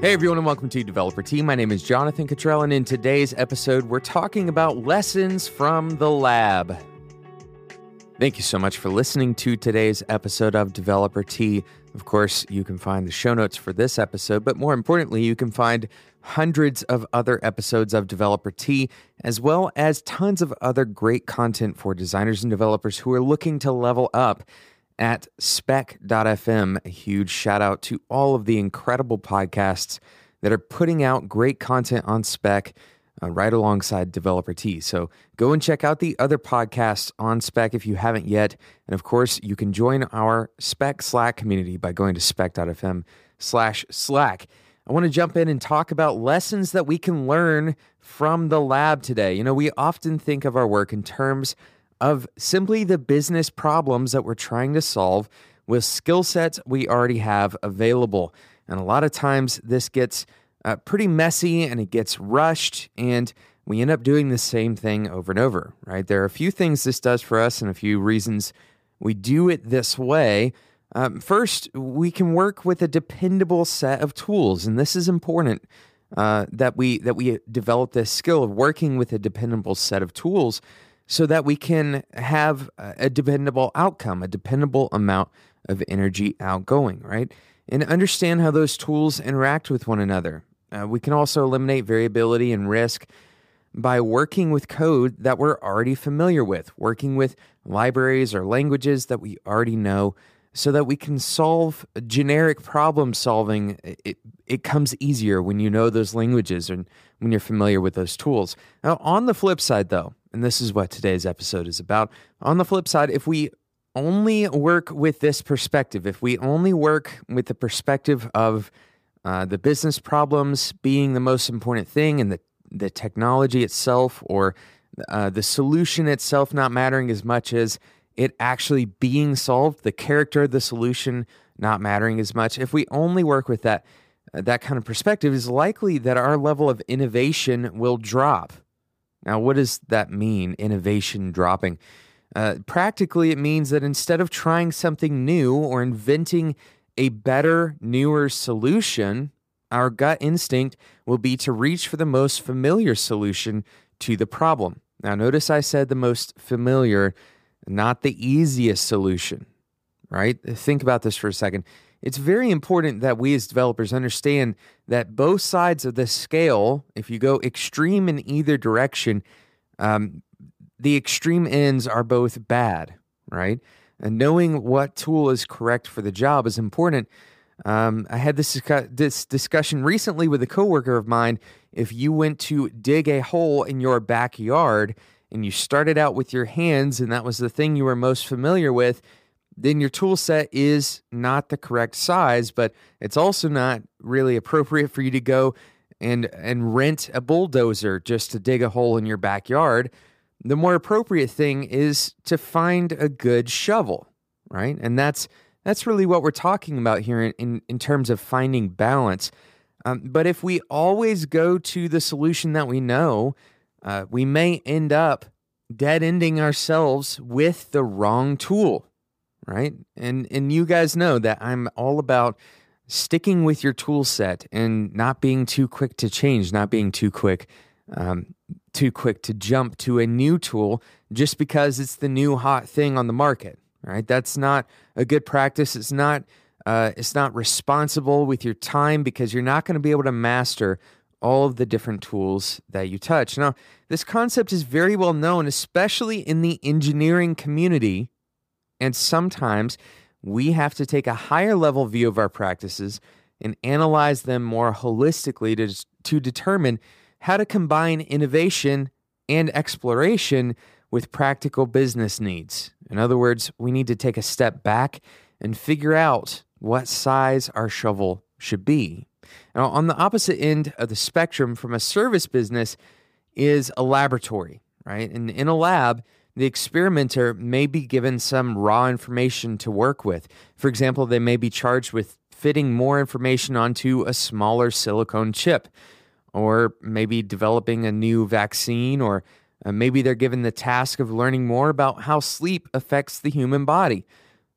Hey everyone, and welcome to Developer Tea. My name is Jonathan Cutrell, and in today's episode, we're talking about lessons from the lab. Thank you so much for listening to today's episode of Developer Tea. Of course, you can find the show notes for this episode, but more importantly, you can find hundreds of other episodes of Developer Tea, as well as tons of other great content for designers and developers who are looking to level up at spec.fm. A huge shout out to all of the incredible podcasts that are putting out great content on spec uh, right alongside Developer Tea. So go and check out the other podcasts on spec if you haven't yet. And of course, you can join our spec Slack community by going to spec.fm slash Slack. I want to jump in and talk about lessons that we can learn from the lab today. You know, we often think of our work in terms of simply the business problems that we're trying to solve with skill sets we already have available. And a lot of times this gets uh, pretty messy and it gets rushed, and we end up doing the same thing over and over, right? There are a few things this does for us and a few reasons we do it this way. Um, first, we can work with a dependable set of tools, and this is important uh, that we that we develop this skill of working with a dependable set of tools so that we can have a dependable outcome, a dependable amount of energy outgoing, right? And understand how those tools interact with one another. Uh, we can also eliminate variability and risk by working with code that we're already familiar with, working with libraries or languages that we already know so that we can solve generic problem solving. It, it comes easier when you know those languages and when you're familiar with those tools. Now, on the flip side, though, and this is what today's episode is about, on the flip side, if we only work with this perspective, if we only work with the perspective of uh, the business problems being the most important thing and the, the technology itself or uh, the solution itself not mattering as much as it actually being solved, the character of the solution not mattering as much. If we only work with that uh, that kind of perspective, is likely that our level of innovation will drop. Now, what does that mean? Innovation dropping. Uh, practically, it means that instead of trying something new or inventing a better, newer solution, our gut instinct will be to reach for the most familiar solution to the problem. Now, notice I said the most familiar not the easiest solution, right? Think about this for a second. It's very important that we as developers understand that both sides of the scale, if you go extreme in either direction, um, the extreme ends are both bad, right? And knowing what tool is correct for the job is important. Um, I had this, this discussion recently with a coworker of mine. If you went to dig a hole in your backyard and you started out with your hands and that was the thing you were most familiar with, then your tool set is not the correct size, but it's also not really appropriate for you to go and and rent a bulldozer just to dig a hole in your backyard. The more appropriate thing is to find a good shovel, right? And that's that's really what we're talking about here in, in, in terms of finding balance. Um, but if we always go to the solution that we know, uh, we may end up dead ending ourselves with the wrong tool, right? And and you guys know that I'm all about sticking with your tool set and not being too quick to change, not being too quick, um, too quick to jump to a new tool just because it's the new hot thing on the market, right? That's not a good practice. It's not. Uh, it's not responsible with your time because you're not going to be able to master all of the different tools that you touch. Now, this concept is very well known, especially in the engineering community. And sometimes we have to take a higher level view of our practices and analyze them more holistically to, to determine how to combine innovation and exploration with practical business needs. In other words, we need to take a step back and figure out what size our shovel should be. Now, on the opposite end of the spectrum from a service business is a laboratory, right? And in a lab, the experimenter may be given some raw information to work with. For example, they may be charged with fitting more information onto a smaller silicone chip, or maybe developing a new vaccine, or uh, maybe they're given the task of learning more about how sleep affects the human body.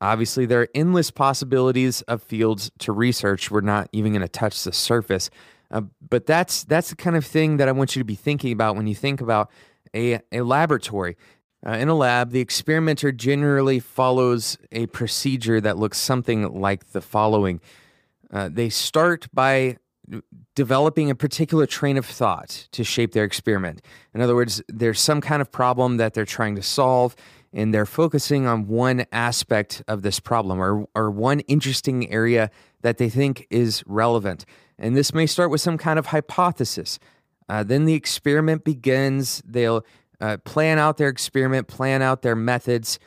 Obviously, there are endless possibilities of fields to research. We're not even going to touch the surface. Uh, but that's that's the kind of thing that I want you to be thinking about when you think about a, a laboratory. Uh, in a lab, the experimenter generally follows a procedure that looks something like the following. Uh, they start by developing a particular train of thought to shape their experiment. In other words, there's some kind of problem that they're trying to solve, and they're focusing on one aspect of this problem or, or one interesting area that they think is relevant. And this may start with some kind of hypothesis. Uh, then the experiment begins. They'll uh, plan out their experiment, plan out their methods,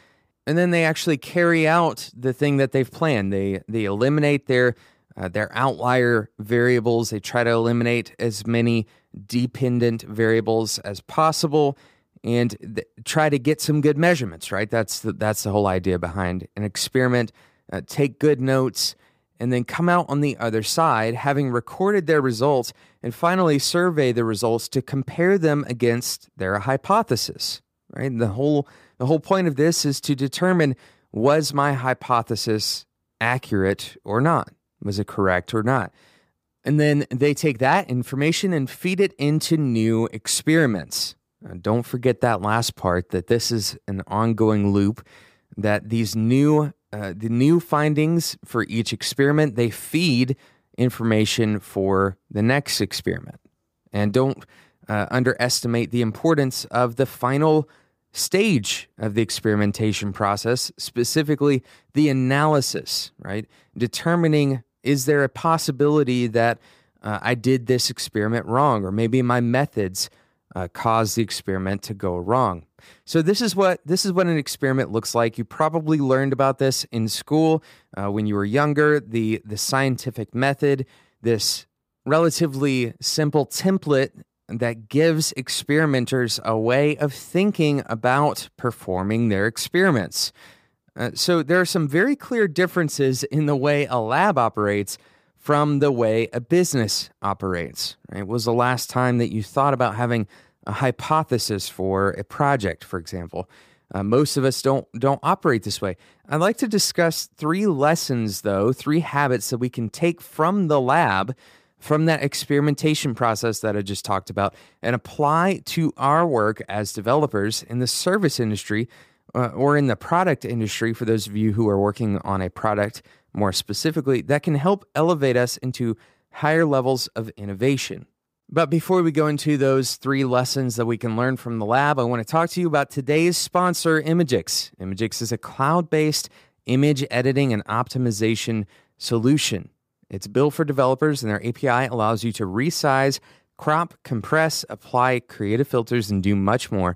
and then they actually carry out the thing that they've planned. They they eliminate their uh, their outlier variables. They try to eliminate as many dependent variables as possible, and th- try to get some good measurements. Right? That's the, that's the whole idea behind an experiment. Uh, take good notes and then come out on the other side having recorded their results and finally survey the results to compare them against their hypothesis right? The whole the whole point of this is to determine was my hypothesis accurate or not? Was it correct or not? And then they take that information and feed it into new experiments. Uh, don't forget that last part that this is an ongoing loop that these new uh, the new findings for each experiment they feed information for the next experiment and don't uh, underestimate the importance of the final stage of the experimentation process specifically the analysis right determining is there a possibility that uh, i did this experiment wrong or maybe my methods uh, cause the experiment to go wrong. So this is what this is what an experiment looks like. You probably learned about this in school uh, when you were younger. The the scientific method, this relatively simple template that gives experimenters a way of thinking about performing their experiments. Uh, so there are some very clear differences in the way a lab operates from the way a business operates. Right? Was the last time that you thought about having a hypothesis for a project, for example. Uh, most of us don't don't operate this way. I'd like to discuss three lessons, though, three habits that we can take from the lab, from that experimentation process that I just talked about, and apply to our work as developers in the service industry uh, or in the product industry. For those of you who are working on a product more specifically, that can help elevate us into higher levels of innovation. But before we go into those three lessons that we can learn from the lab, I want to talk to you about today's sponsor, Imgix. Imgix is a cloud based image editing and optimization solution. It's built for developers, and their API allows you to resize, crop, compress, apply creative filters, and do much more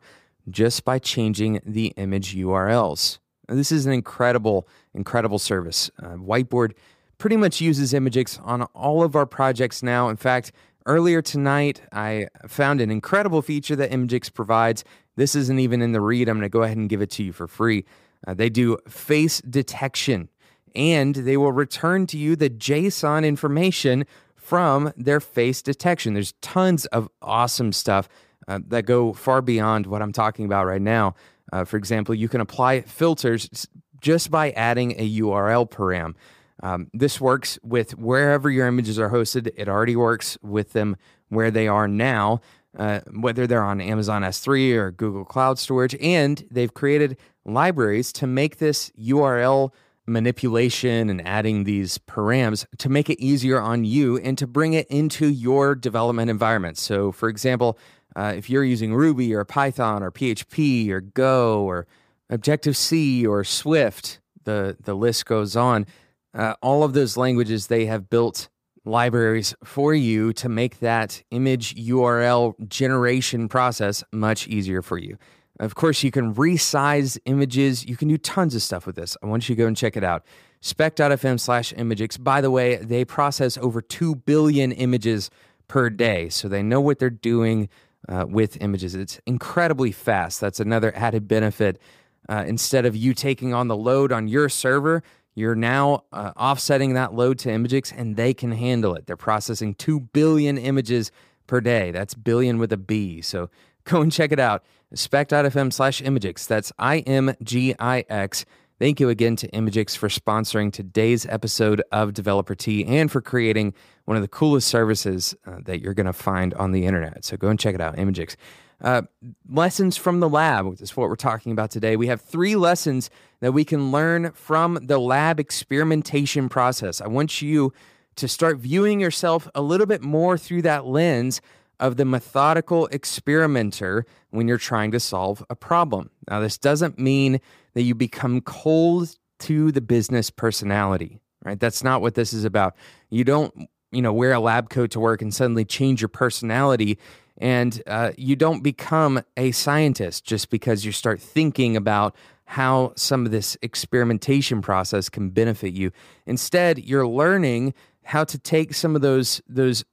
just by changing the image URLs. This is an incredible, incredible service. Uh, Whiteboard pretty much uses Imgix on all of our projects now. In fact, Earlier tonight, I found an incredible feature that Imgix provides. This isn't even in the read. I'm going to go ahead and give it to you for free. Uh, they do face detection and they will return to you the JSON information from their face detection. There's tons of awesome stuff uh, that go far beyond what I'm talking about right now. Uh, for example, you can apply filters just by adding a URL param. Um, this works with wherever your images are hosted. It already works with them where they are now, uh, whether they're on Amazon S3 or Google Cloud Storage. And they've created libraries to make this URL manipulation and adding these params to make it easier on you and to bring it into your development environment. So, for example, uh, if you're using Ruby or Python or PHP or Go or Objective C or Swift, the, the list goes on uh, all of those languages, they have built libraries for you to make that image URL generation process much easier for you. Of course, you can resize images. You can do tons of stuff with this. I want you to go and check it out. Spec.fm slash Imgix. By the way, they process over 2 billion images per day. So they know what they're doing uh, with images. It's incredibly fast. That's another added benefit. Uh, instead of you taking on the load on your server, you're now uh, offsetting that load to Imgix and they can handle it. They're processing 2 billion images per day. That's billion with a B. So go and check it out. Spec.fm slash Imgix. That's I M G I X. Thank you again to Imgix for sponsoring today's episode of Developer Tea and for creating one of the coolest services uh, that you're going to find on the internet. So go and check it out, Imgix. Uh, lessons from the lab is what we're talking about today. We have three lessons that we can learn from the lab experimentation process. I want you to start viewing yourself a little bit more through that lens of the methodical experimenter when you're trying to solve a problem. Now, this doesn't mean that you become cold to the business personality, right? That's not what this is about. You don't, you know, wear a lab coat to work and suddenly change your personality. And uh, you don't become a scientist just because you start thinking about how some of this experimentation process can benefit you. Instead, you're learning how to take some of those those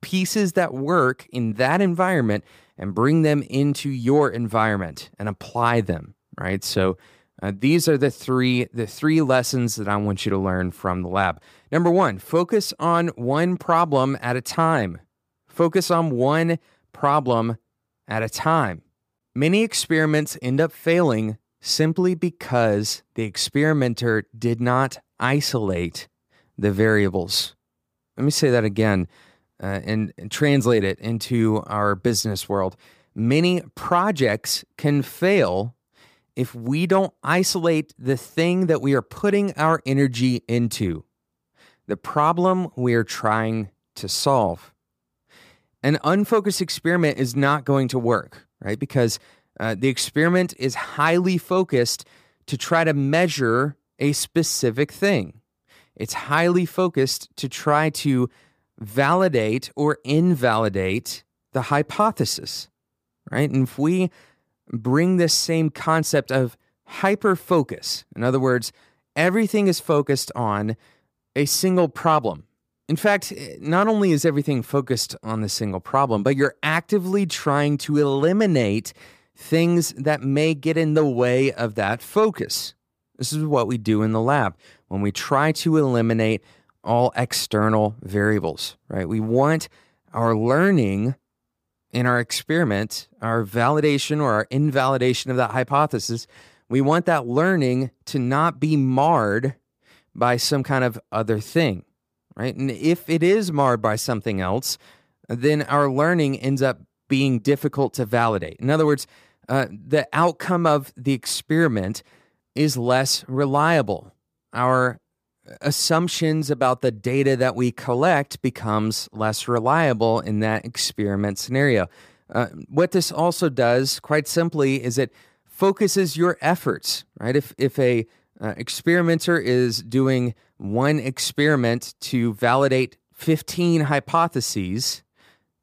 pieces that work in that environment and bring them into your environment and apply them right? So uh, these are the three the three lessons that i want you to learn from the lab. Number one focus on one problem at a time. Focus on one problem at a time many experiments end up failing simply because the experimenter did not isolate the variables let me say that again uh, and, and translate it into our business world. Many projects can fail if we don't isolate the thing that we are putting our energy into, the problem we are trying to solve. An unfocused experiment is not going to work, right? Because uh, the experiment is highly focused to try to measure a specific thing. It's highly focused to try to validate or invalidate the hypothesis, right? And if we bring this same concept of hyper focus, in other words, everything is focused on a single problem. In fact, eh, not only is everything focused on the single problem, but you're actively trying to eliminate things that may get in the way of that focus. This is what we do in the lab when we try to eliminate all external variables, right? We want our learning in our experiment, our validation or our invalidation of that hypothesis, we want that learning to not be marred by some kind of other thing, right? And if it is marred by something else, then our learning ends up being difficult to validate. In other words, uh, the outcome of the experiment is less reliable. Our assumptions about the data that we collect becomes less reliable in that experiment scenario. Uh, what this also does, quite simply, is it focuses your efforts. Right? If if a uh, experimenter is doing one experiment to validate 15 hypotheses,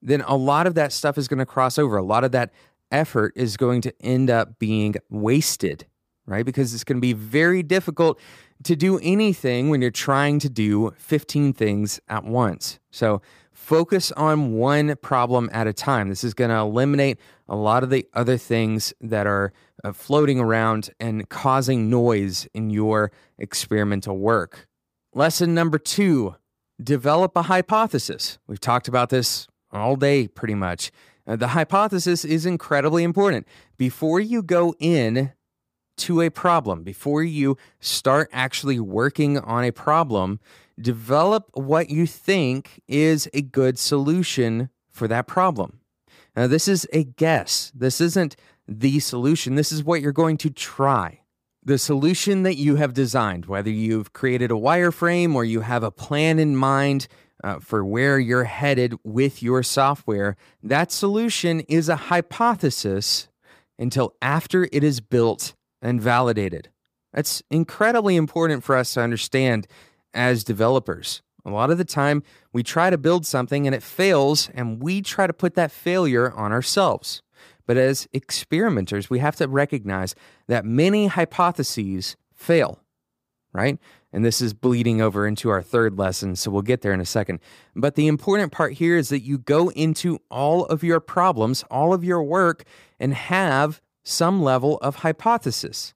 then a lot of that stuff is going to cross over. A lot of that effort is going to end up being wasted, right? Because it's going to be very difficult to do anything when you're trying to do 15 things at once. So focus on one problem at a time. This is going to eliminate a lot of the other things that are uh, floating around and causing noise in your experimental work. Lesson number two develop a hypothesis. We've talked about this all day pretty much. Uh, the hypothesis is incredibly important. Before you go in to a problem, before you start actually working on a problem, develop what you think is a good solution for that problem. Now, this is a guess. This isn't the solution. This is what you're going to try. The solution that you have designed, whether you've created a wireframe or you have a plan in mind uh, for where you're headed with your software, that solution is a hypothesis until after it is built and validated. That's incredibly important for us to understand as developers. A lot of the time, we try to build something and it fails, and we try to put that failure on ourselves. But as experimenters, we have to recognize that many hypotheses fail, right? And this is bleeding over into our third lesson, so we'll get there in a second. But the important part here is that you go into all of your problems, all of your work, and have some level of hypothesis.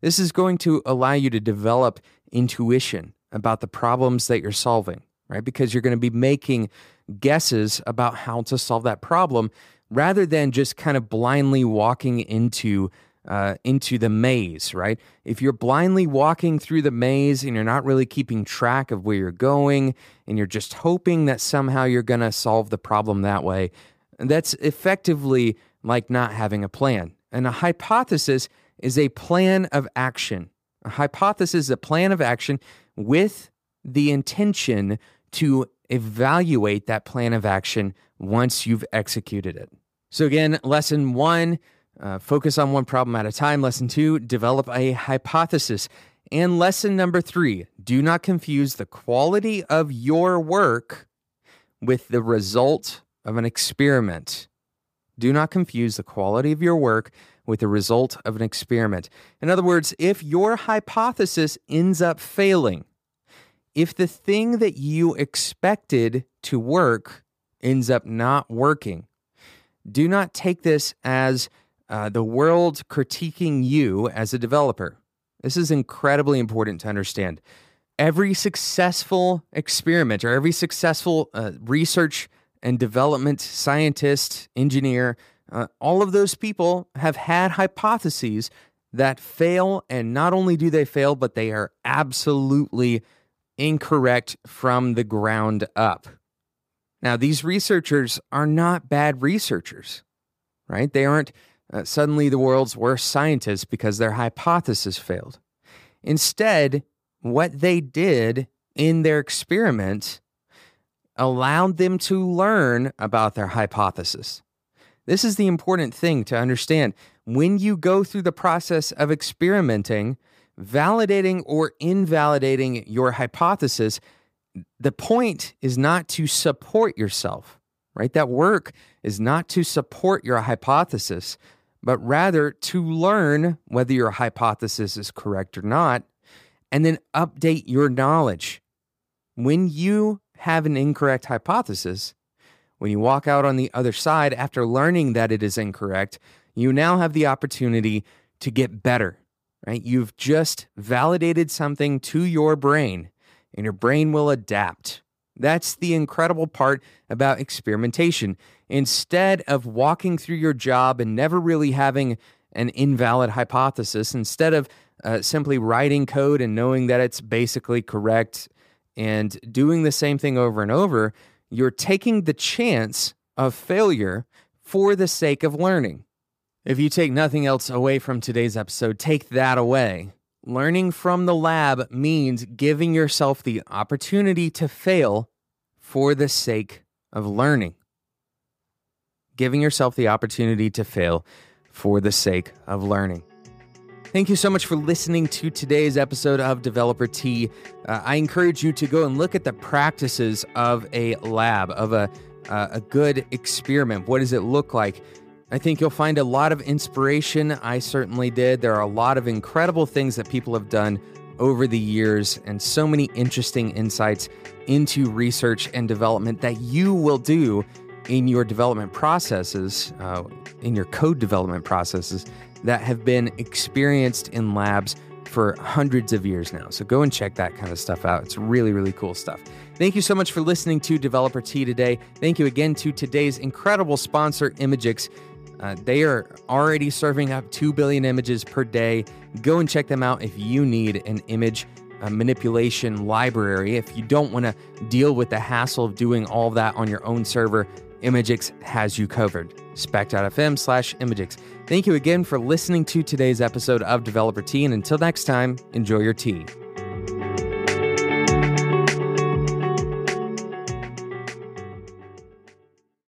This is going to allow you to develop intuition about the problems that you're solving, right? Because you're going to be making guesses about how to solve that problem rather than just kind of blindly walking into uh, into the maze, right? If you're blindly walking through the maze and you're not really keeping track of where you're going and you're just hoping that somehow you're going to solve the problem that way, that's effectively like not having a plan. And a hypothesis is a plan of action. A hypothesis is a plan of action with the intention to evaluate that plan of action once you've executed it. So, again, lesson one uh, focus on one problem at a time. Lesson two, develop a hypothesis. And lesson number three, do not confuse the quality of your work with the result of an experiment. Do not confuse the quality of your work with the result of an experiment. In other words, if your hypothesis ends up failing, if the thing that you expected to work ends up not working, do not take this as uh, the world critiquing you as a developer. This is incredibly important to understand. Every successful experiment or every successful uh, research and development scientist, engineer, uh, all of those people have had hypotheses that fail. And not only do they fail, but they are absolutely incorrect from the ground up. Now, these researchers are not bad researchers, right? They aren't uh, suddenly the world's worst scientists because their hypothesis failed. Instead, what they did in their experiment allowed them to learn about their hypothesis. This is the important thing to understand. When you go through the process of experimenting, validating or invalidating your hypothesis, the point is not to support yourself, right? That work is not to support your hypothesis, but rather to learn whether your hypothesis is correct or not, and then update your knowledge. When you have an incorrect hypothesis, when you walk out on the other side after learning that it is incorrect, you now have the opportunity to get better, right? You've just validated something to your brain, and your brain will adapt. That's the incredible part about experimentation. Instead of walking through your job and never really having an invalid hypothesis, instead of uh, simply writing code and knowing that it's basically correct and doing the same thing over and over, you're taking the chance of failure for the sake of learning. If you take nothing else away from today's episode, take that away. Learning from the lab means giving yourself the opportunity to fail for the sake of learning. Giving yourself the opportunity to fail for the sake of learning. Thank you so much for listening to today's episode of Developer Tea. Uh, I encourage you to go and look at the practices of a lab, of a, uh, a good experiment. What does it look like? I think you'll find a lot of inspiration. I certainly did. There are a lot of incredible things that people have done over the years, and so many interesting insights into research and development that you will do in your development processes, uh, in your code development processes that have been experienced in labs for hundreds of years now. So go and check that kind of stuff out. It's really, really cool stuff. Thank you so much for listening to Developer Tea today. Thank you again to today's incredible sponsor, Imgix. Uh, they are already serving up 2 billion images per day. Go and check them out if you need an image uh, manipulation library. If you don't want to deal with the hassle of doing all that on your own server, Imgix has you covered. Spec.fm slash Imgix. Thank you again for listening to today's episode of Developer Tea, and until next time, enjoy your tea.